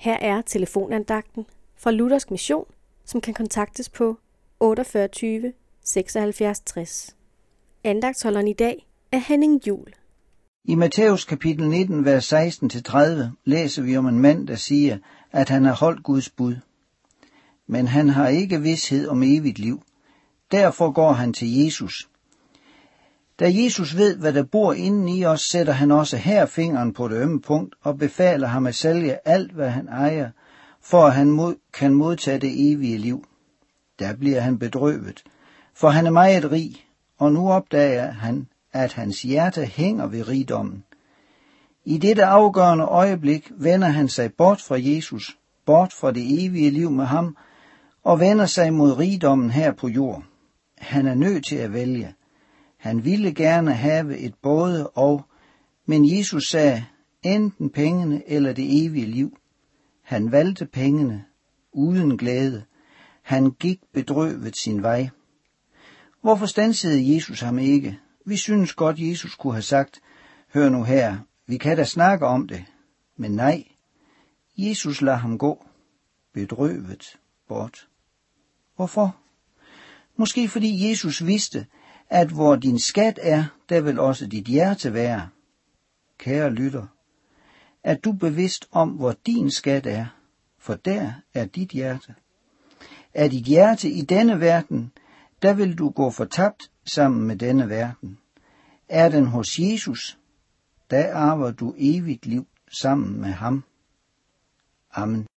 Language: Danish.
Her er telefonandagten fra Luthersk Mission, som kan kontaktes på 48 76 60. Andagtsholderen i dag er Henning Jul. I Matthæus kapitel 19, vers 16-30 læser vi om en mand, der siger, at han har holdt Guds bud. Men han har ikke vidshed om evigt liv. Derfor går han til Jesus. Da Jesus ved, hvad der bor inden i os, sætter han også her fingeren på det ømme punkt og befaler ham at sælge alt, hvad han ejer, for at han mod, kan modtage det evige liv. Der bliver han bedrøvet, for han er meget rig, og nu opdager han, at hans hjerte hænger ved rigdommen. I dette afgørende øjeblik vender han sig bort fra Jesus, bort fra det evige liv med ham, og vender sig mod rigdommen her på jord. Han er nødt til at vælge. Han ville gerne have et både og, men Jesus sagde, enten pengene eller det evige liv. Han valgte pengene, uden glæde. Han gik bedrøvet sin vej. Hvorfor stansede Jesus ham ikke? Vi synes godt, Jesus kunne have sagt, hør nu her, vi kan da snakke om det. Men nej, Jesus lader ham gå, bedrøvet bort. Hvorfor? Måske fordi Jesus vidste, at hvor din skat er, der vil også dit hjerte være. Kære lytter, er du bevidst om, hvor din skat er, for der er dit hjerte. Er dit hjerte i denne verden, der vil du gå fortabt sammen med denne verden. Er den hos Jesus, der arver du evigt liv sammen med ham. Amen.